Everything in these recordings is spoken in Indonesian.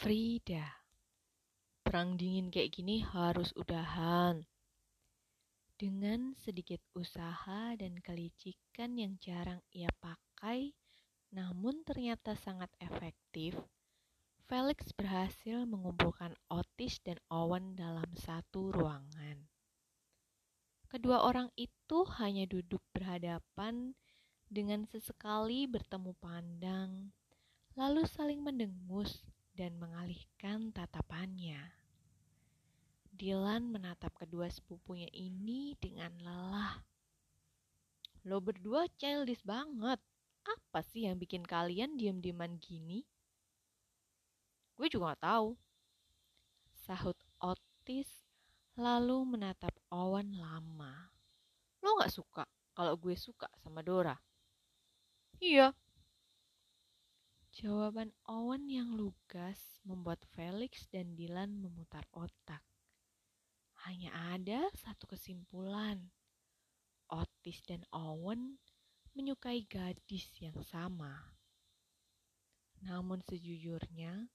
Frida, perang dingin kayak gini harus udahan. Dengan sedikit usaha dan kelicikan yang jarang ia pakai, namun ternyata sangat efektif, Felix berhasil mengumpulkan Otis dan Owen dalam satu ruangan. Kedua orang itu hanya duduk berhadapan dengan sesekali bertemu pandang, lalu saling mendengus dan mengalihkan tatapannya. Dylan menatap kedua sepupunya ini dengan lelah. Lo berdua childish banget. Apa sih yang bikin kalian diam-diaman gini? Gue juga gak tahu. Sahut Otis lalu menatap Owen lama. Lo gak suka kalau gue suka sama Dora? Iya, Jawaban Owen yang lugas membuat Felix dan Dylan memutar otak. Hanya ada satu kesimpulan. Otis dan Owen menyukai gadis yang sama. Namun sejujurnya,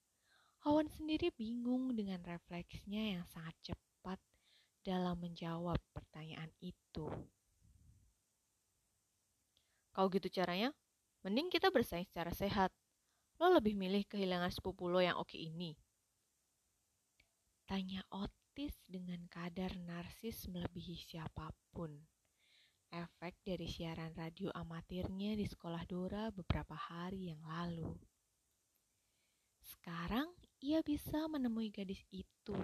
Owen sendiri bingung dengan refleksnya yang sangat cepat dalam menjawab pertanyaan itu. Kalau gitu caranya, mending kita bersaing secara sehat lo lebih milih kehilangan sepupu lo yang oke ini? Tanya Otis dengan kadar narsis melebihi siapa pun. Efek dari siaran radio amatirnya di sekolah Dora beberapa hari yang lalu. Sekarang ia bisa menemui gadis itu,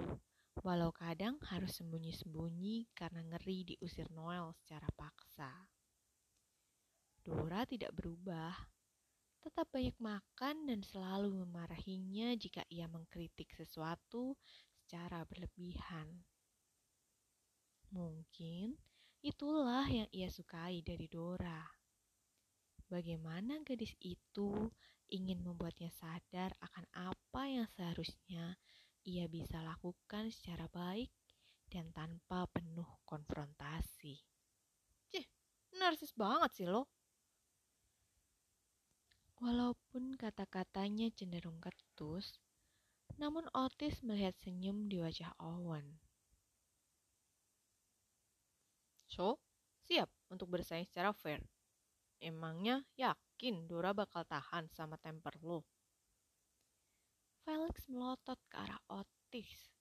walau kadang harus sembunyi-sembunyi karena ngeri diusir Noel secara paksa. Dora tidak berubah, tetap banyak makan dan selalu memarahinya jika ia mengkritik sesuatu secara berlebihan. Mungkin itulah yang ia sukai dari Dora. Bagaimana gadis itu ingin membuatnya sadar akan apa yang seharusnya ia bisa lakukan secara baik dan tanpa penuh konfrontasi. Cih, narsis banget sih lo. Walaupun kata-katanya cenderung ketus, namun Otis melihat senyum di wajah Owen. So, siap untuk bersaing secara fair. Emangnya yakin Dora bakal tahan sama temper lo? Felix melotot ke arah Otis.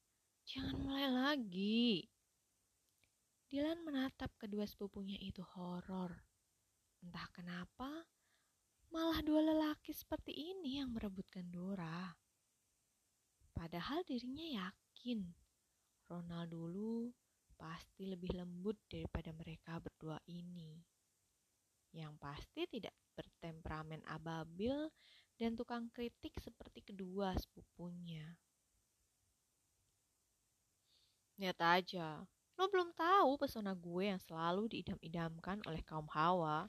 Jangan mulai lagi. Dylan menatap kedua sepupunya itu horor. Entah kenapa, Malah dua lelaki seperti ini yang merebutkan Dora. Padahal dirinya yakin Ronald dulu pasti lebih lembut daripada mereka berdua ini. Yang pasti tidak bertemperamen ababil dan tukang kritik seperti kedua sepupunya. Lihat aja, lo belum tahu pesona gue yang selalu diidam-idamkan oleh kaum hawa.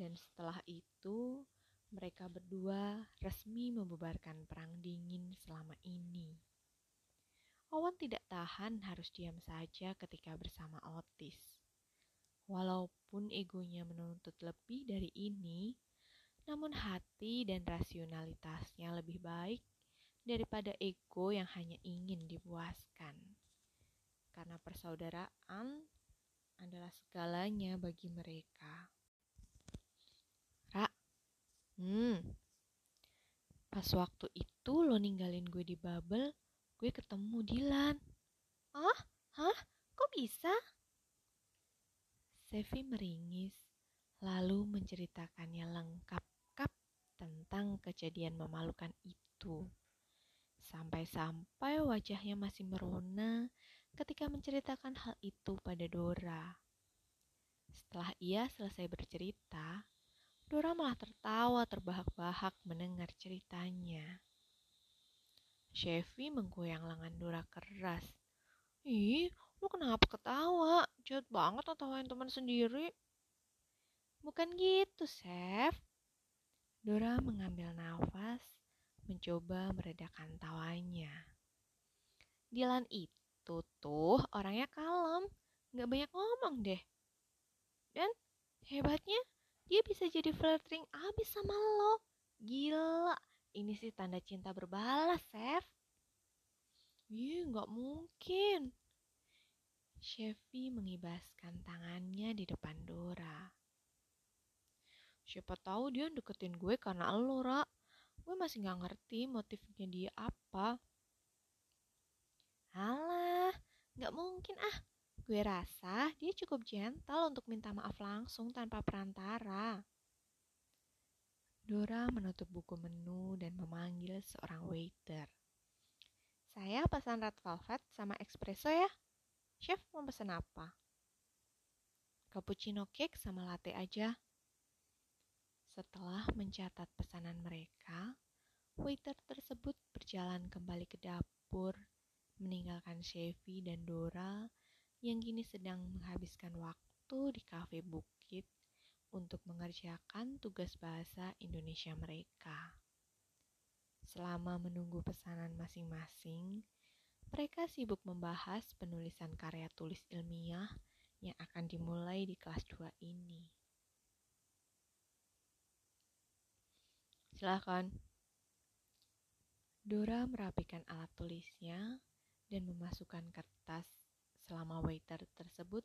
Dan setelah itu, mereka berdua resmi membubarkan perang dingin selama ini. Owen tidak tahan harus diam saja ketika bersama Otis. Walaupun egonya menuntut lebih dari ini, namun hati dan rasionalitasnya lebih baik daripada ego yang hanya ingin dipuaskan. Karena persaudaraan adalah segalanya bagi mereka. Hmm. Pas waktu itu lo ninggalin gue di bubble, gue ketemu Dilan. Ah? Hah? Kok bisa? Sevi meringis, lalu menceritakannya lengkap-kap tentang kejadian memalukan itu. Sampai-sampai wajahnya masih merona ketika menceritakan hal itu pada Dora. Setelah ia selesai bercerita, Dora malah tertawa terbahak-bahak mendengar ceritanya. Chevy menggoyang lengan Dora keras. Ih, lu kenapa ketawa? Jahat banget ngetawain teman sendiri. Bukan gitu, Chef. Dora mengambil nafas, mencoba meredakan tawanya. Dilan itu tuh orangnya kalem, gak banyak ngomong deh. Dan hebatnya dia bisa jadi flirting abis sama lo. Gila, ini sih tanda cinta berbalas, Chef. Ih, nggak mungkin. Chevy mengibaskan tangannya di depan Dora. Siapa tahu dia deketin gue karena lo, Ra. Gue masih nggak ngerti motifnya dia apa. Alah, nggak mungkin ah. Gue rasa dia cukup gentle untuk minta maaf langsung tanpa perantara. Dora menutup buku menu dan memanggil seorang waiter. Saya pesan red velvet sama espresso ya. Chef mau pesan apa? Cappuccino cake sama latte aja. Setelah mencatat pesanan mereka, waiter tersebut berjalan kembali ke dapur, meninggalkan Chevy dan Dora yang kini sedang menghabiskan waktu di kafe bukit untuk mengerjakan tugas bahasa Indonesia mereka. Selama menunggu pesanan masing-masing, mereka sibuk membahas penulisan karya tulis ilmiah yang akan dimulai di kelas 2 ini. Silahkan. Dora merapikan alat tulisnya dan memasukkan kertas selama waiter tersebut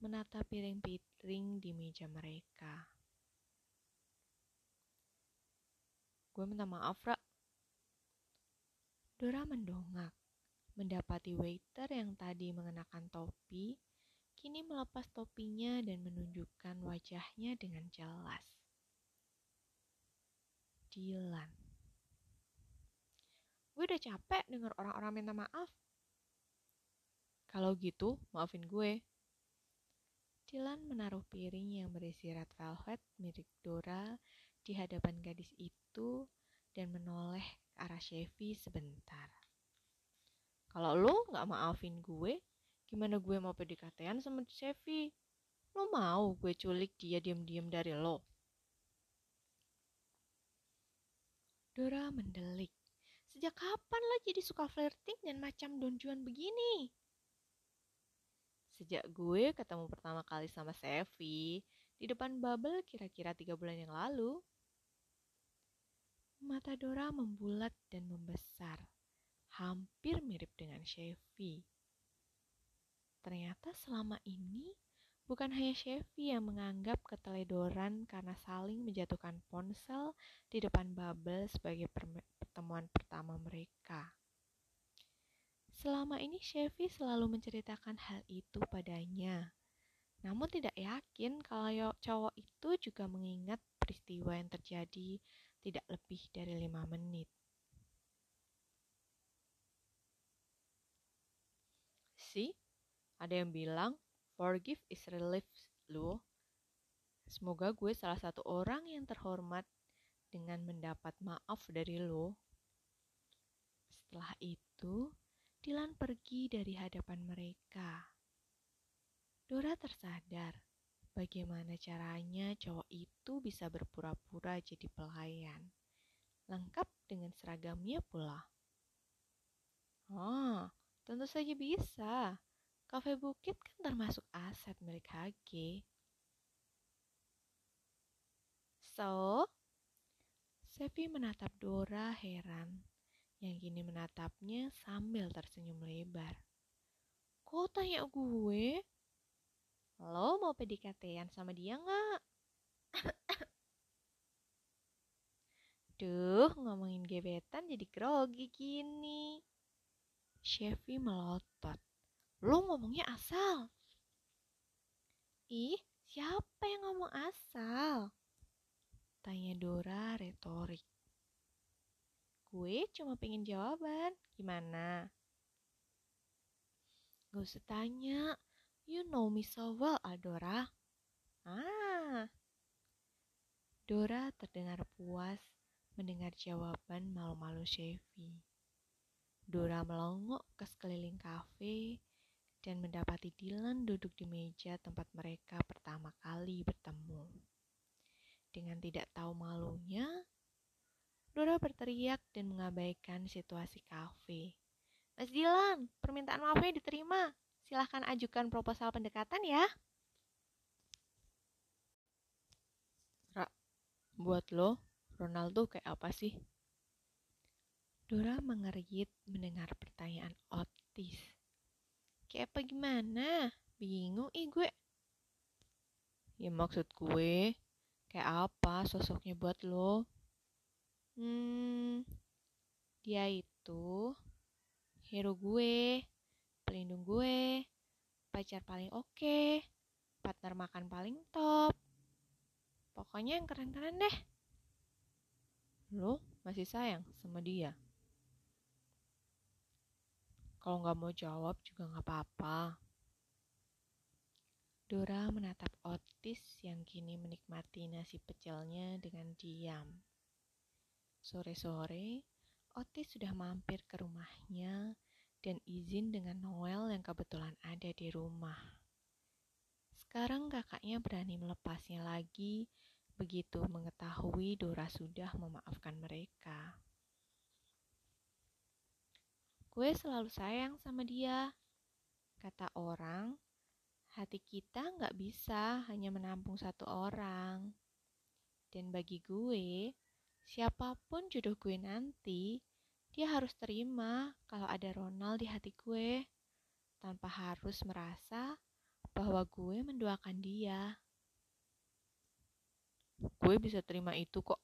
menata piring-piring di meja mereka. Gue minta maaf, Ra. Dora mendongak, mendapati waiter yang tadi mengenakan topi, kini melepas topinya dan menunjukkan wajahnya dengan jelas. Dilan. Gue udah capek denger orang-orang minta maaf. Kalau gitu, maafin gue. Dilan menaruh piring yang berisi red velvet milik Dora di hadapan gadis itu dan menoleh ke arah Chevy sebentar. Kalau lo nggak maafin gue, gimana gue mau pedikatean sama Chevy? Lo mau gue culik dia diam-diam dari lo? Dora mendelik. Sejak kapan lo jadi suka flirting dan macam donjuan begini? Sejak gue ketemu pertama kali sama Sevi di depan bubble kira-kira tiga bulan yang lalu. Mata Dora membulat dan membesar, hampir mirip dengan Chevy. Ternyata selama ini Bukan hanya Chevy yang menganggap keteledoran karena saling menjatuhkan ponsel di depan Bubble sebagai pertemuan pertama mereka. Selama ini Chevy selalu menceritakan hal itu padanya. Namun tidak yakin kalau cowok itu juga mengingat peristiwa yang terjadi tidak lebih dari lima menit. Si, ada yang bilang Forgive is relief lo. Semoga gue salah satu orang yang terhormat dengan mendapat maaf dari lo. Setelah itu, Dilan pergi dari hadapan mereka. Dora tersadar bagaimana caranya cowok itu bisa berpura-pura jadi pelayan, lengkap dengan seragamnya pula. Ah, tentu saja bisa. Kafe Bukit kan termasuk aset milik HG. So, Sevi menatap Dora heran, yang kini menatapnya sambil tersenyum lebar. Kok tanya gue? Lo mau pedikatean sama dia nggak? Duh, ngomongin gebetan jadi grogi gini. Chevy melotot. Lo ngomongnya asal. Ih, siapa yang ngomong asal? Tanya Dora retorik. Gue cuma pengen jawaban. Gimana? Gak usah tanya. You know me so well, Adora. Ah. Dora terdengar puas mendengar jawaban malu-malu Chevy. Dora melongok ke sekeliling kafe dan mendapati Dylan duduk di meja tempat mereka pertama kali bertemu. Dengan tidak tahu malunya, Dora berteriak dan mengabaikan situasi kafe. Mas Dylan, permintaan maafnya diterima. Silahkan ajukan proposal pendekatan ya. Ra, buat lo, Ronaldo kayak apa sih? Dora mengerit mendengar pertanyaan Otis. Kayak apa gimana? Bingung ih gue. Ya maksud gue, kayak apa sosoknya buat lo? Hmm, dia itu hero gue, pelindung gue, pacar paling oke, partner makan paling top. Pokoknya yang keren-keren deh. Lo masih sayang sama dia? Kalau nggak mau jawab juga nggak apa-apa. Dora menatap Otis yang kini menikmati nasi pecelnya dengan diam. Sore-sore, Otis sudah mampir ke rumahnya dan izin dengan Noel yang kebetulan ada di rumah. Sekarang kakaknya berani melepasnya lagi begitu mengetahui Dora sudah memaafkan mereka. Gue selalu sayang sama dia. Kata orang, hati kita nggak bisa hanya menampung satu orang. Dan bagi gue, siapa pun jodoh gue nanti, dia harus terima kalau ada Ronald di hati gue, tanpa harus merasa bahwa gue mendoakan dia. Gue bisa terima itu kok.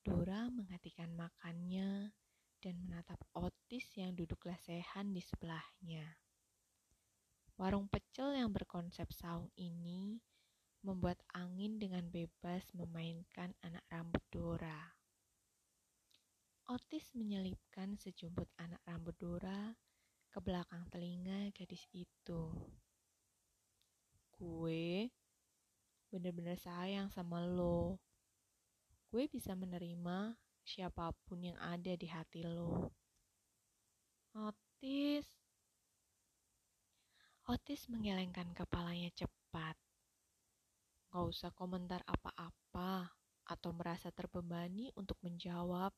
Dora menghatikan makannya dan menatap Otis yang duduk lesehan di sebelahnya. Warung pecel yang berkonsep saung ini membuat angin dengan bebas memainkan anak rambut Dora. Otis menyelipkan sejumput anak rambut Dora ke belakang telinga gadis itu. Gue bener-bener sayang sama lo. Gue bisa menerima siapa pun yang ada di hati lo. Otis. Otis menggelengkan kepalanya cepat. Gak usah komentar apa-apa atau merasa terbebani untuk menjawab.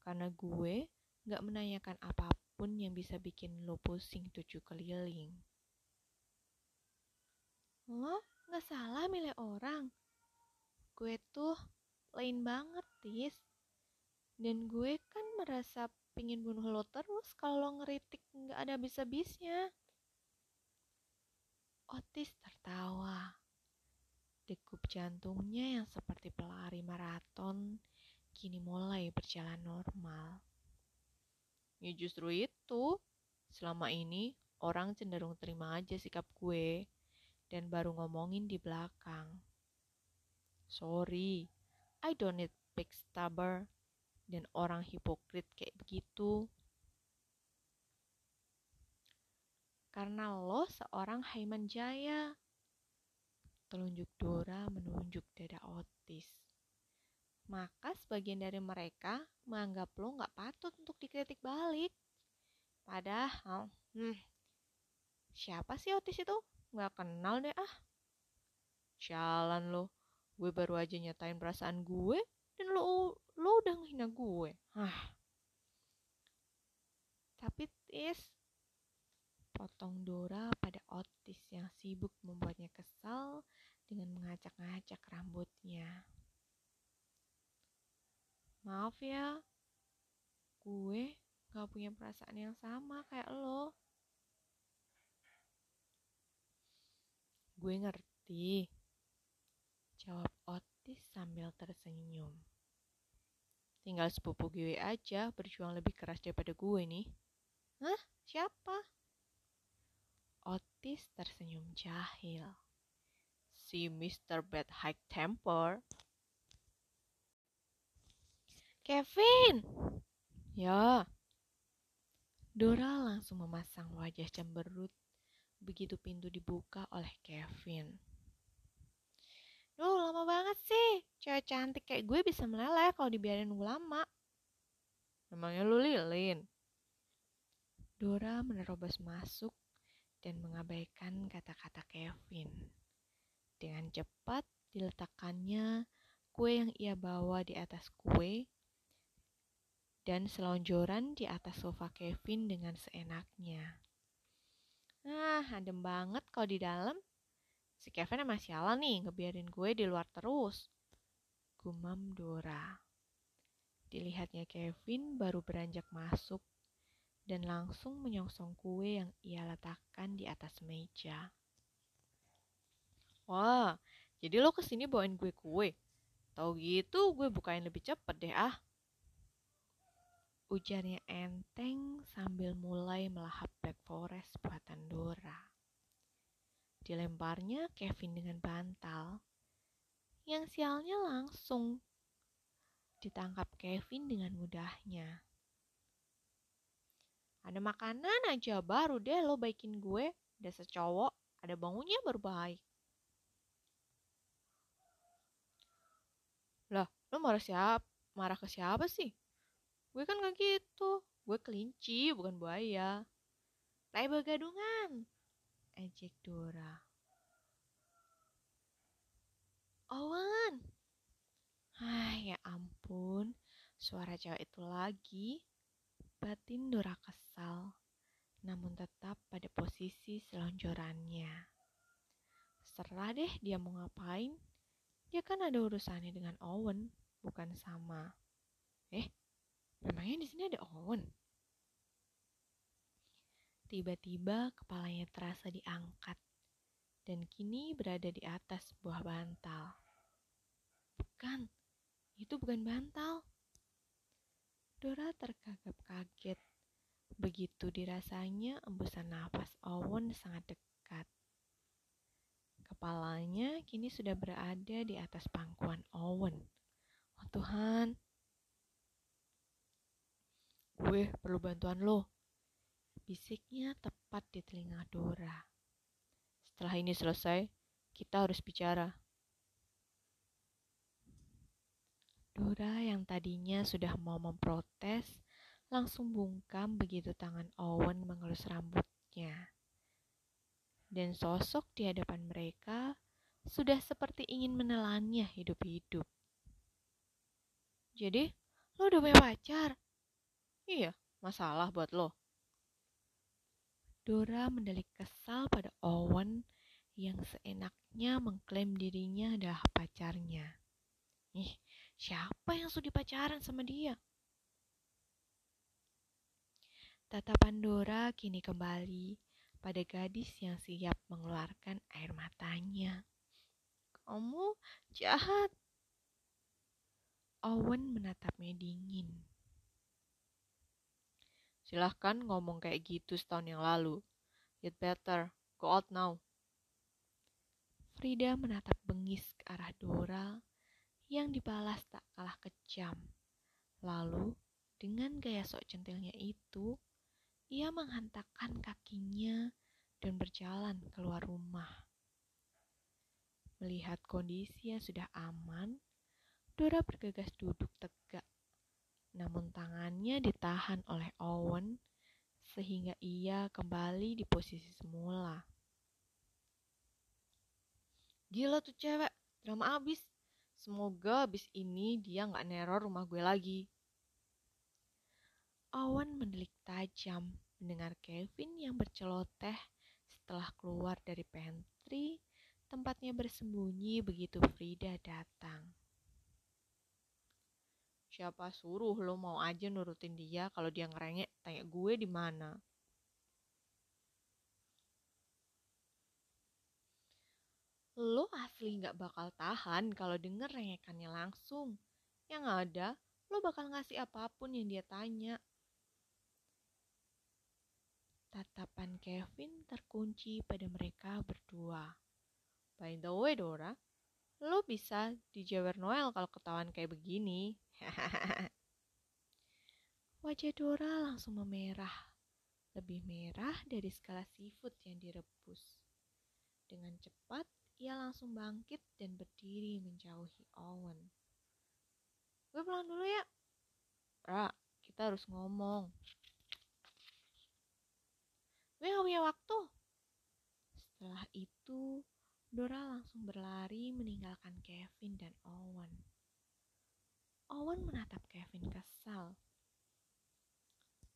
Karena gue gak menanyakan apa pun yang bisa bikin lo pusing tujuh keliling. Lo gak salah milih orang. Gue tuh lain banget, Tis. Dan gue kan merasa pingin bunuh lo terus kalau lo ngeritik nggak ada habis-habisnya. Otis tertawa. Degup jantungnya yang seperti pelari maraton kini mulai berjalan normal. Ya justru itu, selama ini orang cenderung terima aja sikap gue dan baru ngomongin di belakang. Sorry, I don't need backstabber dan orang hipokrit kayak begitu. Karena lo seorang Haiman Jaya. Telunjuk Dora menunjuk dada Otis. Maka sebagian dari mereka menganggap lo gak patut untuk dikritik balik. Padahal, hmm, siapa sih Otis itu? Gak kenal deh ah. Jalan lo, gue baru aja nyatain perasaan gue dan lo lo udah ngehina gue ah tapi Tis potong Dora pada Otis yang sibuk membuatnya kesal dengan mengacak-ngacak rambutnya maaf ya gue gak punya perasaan yang sama kayak lo gue ngerti jawab Otis sambil tersenyum Tinggal sepupu gue aja berjuang lebih keras daripada gue nih. Hah? Siapa? Otis tersenyum jahil. Si Mr. Bad High Temper. Kevin! Ya. Dora langsung memasang wajah cemberut begitu pintu dibuka oleh Kevin. Duh, lama banget sih. Cewek cantik kayak gue bisa meleleh kalau dibiarin nunggu lama. Emangnya lu lilin? Dora menerobos masuk dan mengabaikan kata-kata Kevin. Dengan cepat diletakkannya kue yang ia bawa di atas kue dan selonjoran di atas sofa Kevin dengan seenaknya. Ah, adem banget kalau di dalam. Si Kevin emang sialan nih, ngebiarin gue di luar terus. gumam Dora. Dilihatnya Kevin baru beranjak masuk dan langsung menyongsong kue yang ia letakkan di atas meja. Wah, jadi lo ke sini bawain gue kue? Tahu gitu gue bukain lebih cepet deh ah. Ujarnya enteng sambil mulai melahap Black Forest buatan Dora. Dilemparnya Kevin dengan bantal. Yang sialnya langsung ditangkap Kevin dengan mudahnya. Ada makanan aja baru deh lo baikin gue. Dasar cowok, ada bangunnya baru baik. Lah, lo marah siapa? Marah ke siapa sih? Gue kan gak gitu. Gue kelinci, bukan buaya. Lai begadungan. Ejek Dora. Owen. Ah, ya ampun. Suara cewek itu lagi. Batin Dora kesal, namun tetap pada posisi selonjorannya. Serah deh dia mau ngapain. Dia kan ada urusannya dengan Owen, bukan sama. Eh, memangnya di sini ada Owen? Tiba-tiba kepalanya terasa diangkat dan kini berada di atas sebuah bantal. Bukan, itu bukan bantal. Dora terkagap kaget. Begitu dirasanya embusan nafas Owen sangat dekat. Kepalanya kini sudah berada di atas pangkuan Owen. Oh Tuhan, gue perlu bantuan lo. Bisiknya tepat di telinga Dora. Setelah ini selesai, kita harus bicara. Dora yang tadinya sudah mau memprotes, langsung bungkam begitu tangan Owen mengelus rambutnya. Dan sosok di hadapan mereka sudah seperti ingin menelannya hidup-hidup. Jadi, lo udah punya pacar? Iya, masalah buat lo. Dora mendelik kesal pada Owen yang seenaknya mengklaim dirinya adalah pacarnya. Ih, Siapa yang sudah pacaran sama dia? Tatapan Dora kini kembali pada gadis yang siap mengeluarkan air matanya. Kamu jahat. Owen menatapnya dingin. Silahkan ngomong kayak gitu setahun yang lalu. You'd better go out now. Frida menatap bengis ke arah Dora yang dibalas tak kalah kejam. Lalu, dengan gaya sok centilnya itu, ia menghantakkan kakinya dan berjalan keluar rumah. Melihat kondisi yang sudah aman, Dora bergegas duduk tegak. Namun tangannya ditahan oleh Owen sehingga ia kembali di posisi semula. Gila tuh cewek, drama abis. Semoga abis ini dia nggak neror rumah gue lagi. Awan mendelik tajam mendengar Kevin yang berceloteh setelah keluar dari pantry tempatnya bersembunyi begitu Frida datang. Siapa suruh lo mau aja nurutin dia kalau dia ngerengek tanya gue di mana? Lo asli nggak bakal tahan kalau denger rengekannya langsung. Yang ada, lo bakal ngasih apa pun yang dia tanya. Tatapan Kevin terkunci pada mereka berdua. By the way, Dora, lo bisa dijewer Noel kalau ketahuan kayak begini. Wajah Dora langsung memerah, lebih merah dari skala seafood yang direbus. Dengan cepat, ia langsung bangkit dan berdiri menjauhi Owen. Gue pulang dulu ya. Ra, kita harus ngomong. Gue gak punya waktu. Setelah itu, Dora langsung berlari meninggalkan Kevin dan Owen. Owen menatap Kevin kesal.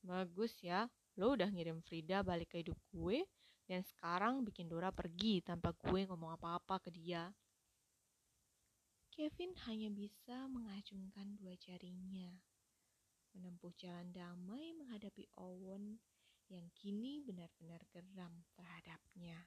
Bagus ya, lo udah ngirim Frida balik ke hidup gue dan sekarang bikin Dora pergi tanpa gue ngomong apa-apa ke dia. Kevin hanya bisa mengacungkan dua jarinya, menempuh jalan damai menghadapi Owen yang kini benar-benar geram terhadapnya.